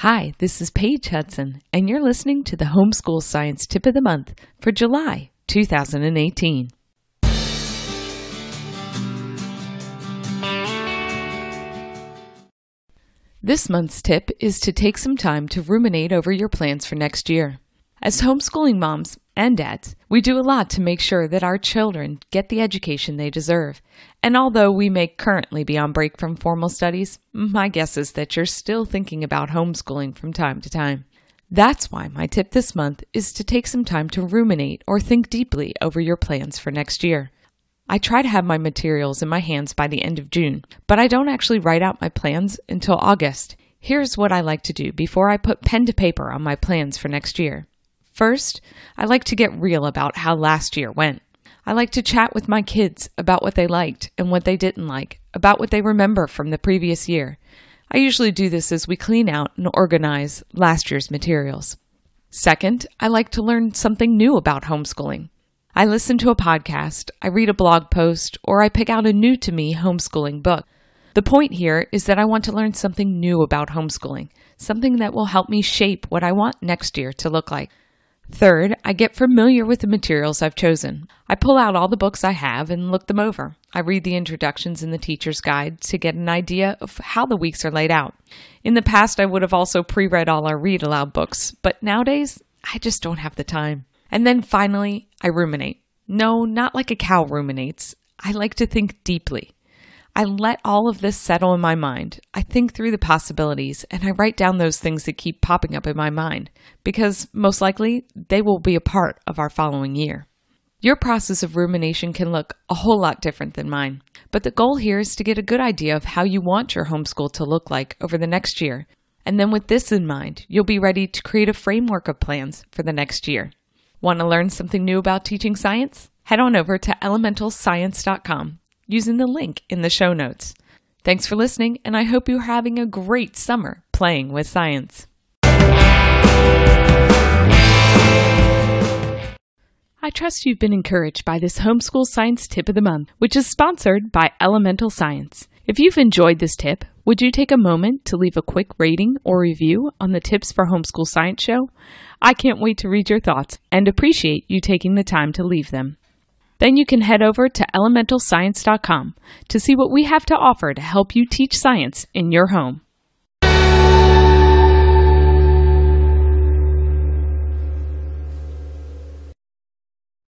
Hi, this is Paige Hudson, and you're listening to the Homeschool Science Tip of the Month for July 2018. This month's tip is to take some time to ruminate over your plans for next year. As homeschooling moms and dads, we do a lot to make sure that our children get the education they deserve. And although we may currently be on break from formal studies, my guess is that you're still thinking about homeschooling from time to time. That's why my tip this month is to take some time to ruminate or think deeply over your plans for next year. I try to have my materials in my hands by the end of June, but I don't actually write out my plans until August. Here's what I like to do before I put pen to paper on my plans for next year. First, I like to get real about how last year went. I like to chat with my kids about what they liked and what they didn't like, about what they remember from the previous year. I usually do this as we clean out and organize last year's materials. Second, I like to learn something new about homeschooling. I listen to a podcast, I read a blog post, or I pick out a new to me homeschooling book. The point here is that I want to learn something new about homeschooling, something that will help me shape what I want next year to look like. Third, I get familiar with the materials I've chosen. I pull out all the books I have and look them over. I read the introductions in the teacher's guide to get an idea of how the weeks are laid out. In the past, I would have also pre read all our read aloud books, but nowadays, I just don't have the time. And then finally, I ruminate. No, not like a cow ruminates. I like to think deeply. I let all of this settle in my mind. I think through the possibilities and I write down those things that keep popping up in my mind because most likely they will be a part of our following year. Your process of rumination can look a whole lot different than mine, but the goal here is to get a good idea of how you want your homeschool to look like over the next year. And then with this in mind, you'll be ready to create a framework of plans for the next year. Want to learn something new about teaching science? Head on over to elementalscience.com using the link in the show notes. Thanks for listening, and I hope you're having a great summer playing with science. I trust you've been encouraged by this homeschool science tip of the month, which is sponsored by Elemental Science. If you've enjoyed this tip, would you take a moment to leave a quick rating or review on the Tips for Homeschool Science show? I can't wait to read your thoughts and appreciate you taking the time to leave them. Then you can head over to elementalscience.com to see what we have to offer to help you teach science in your home.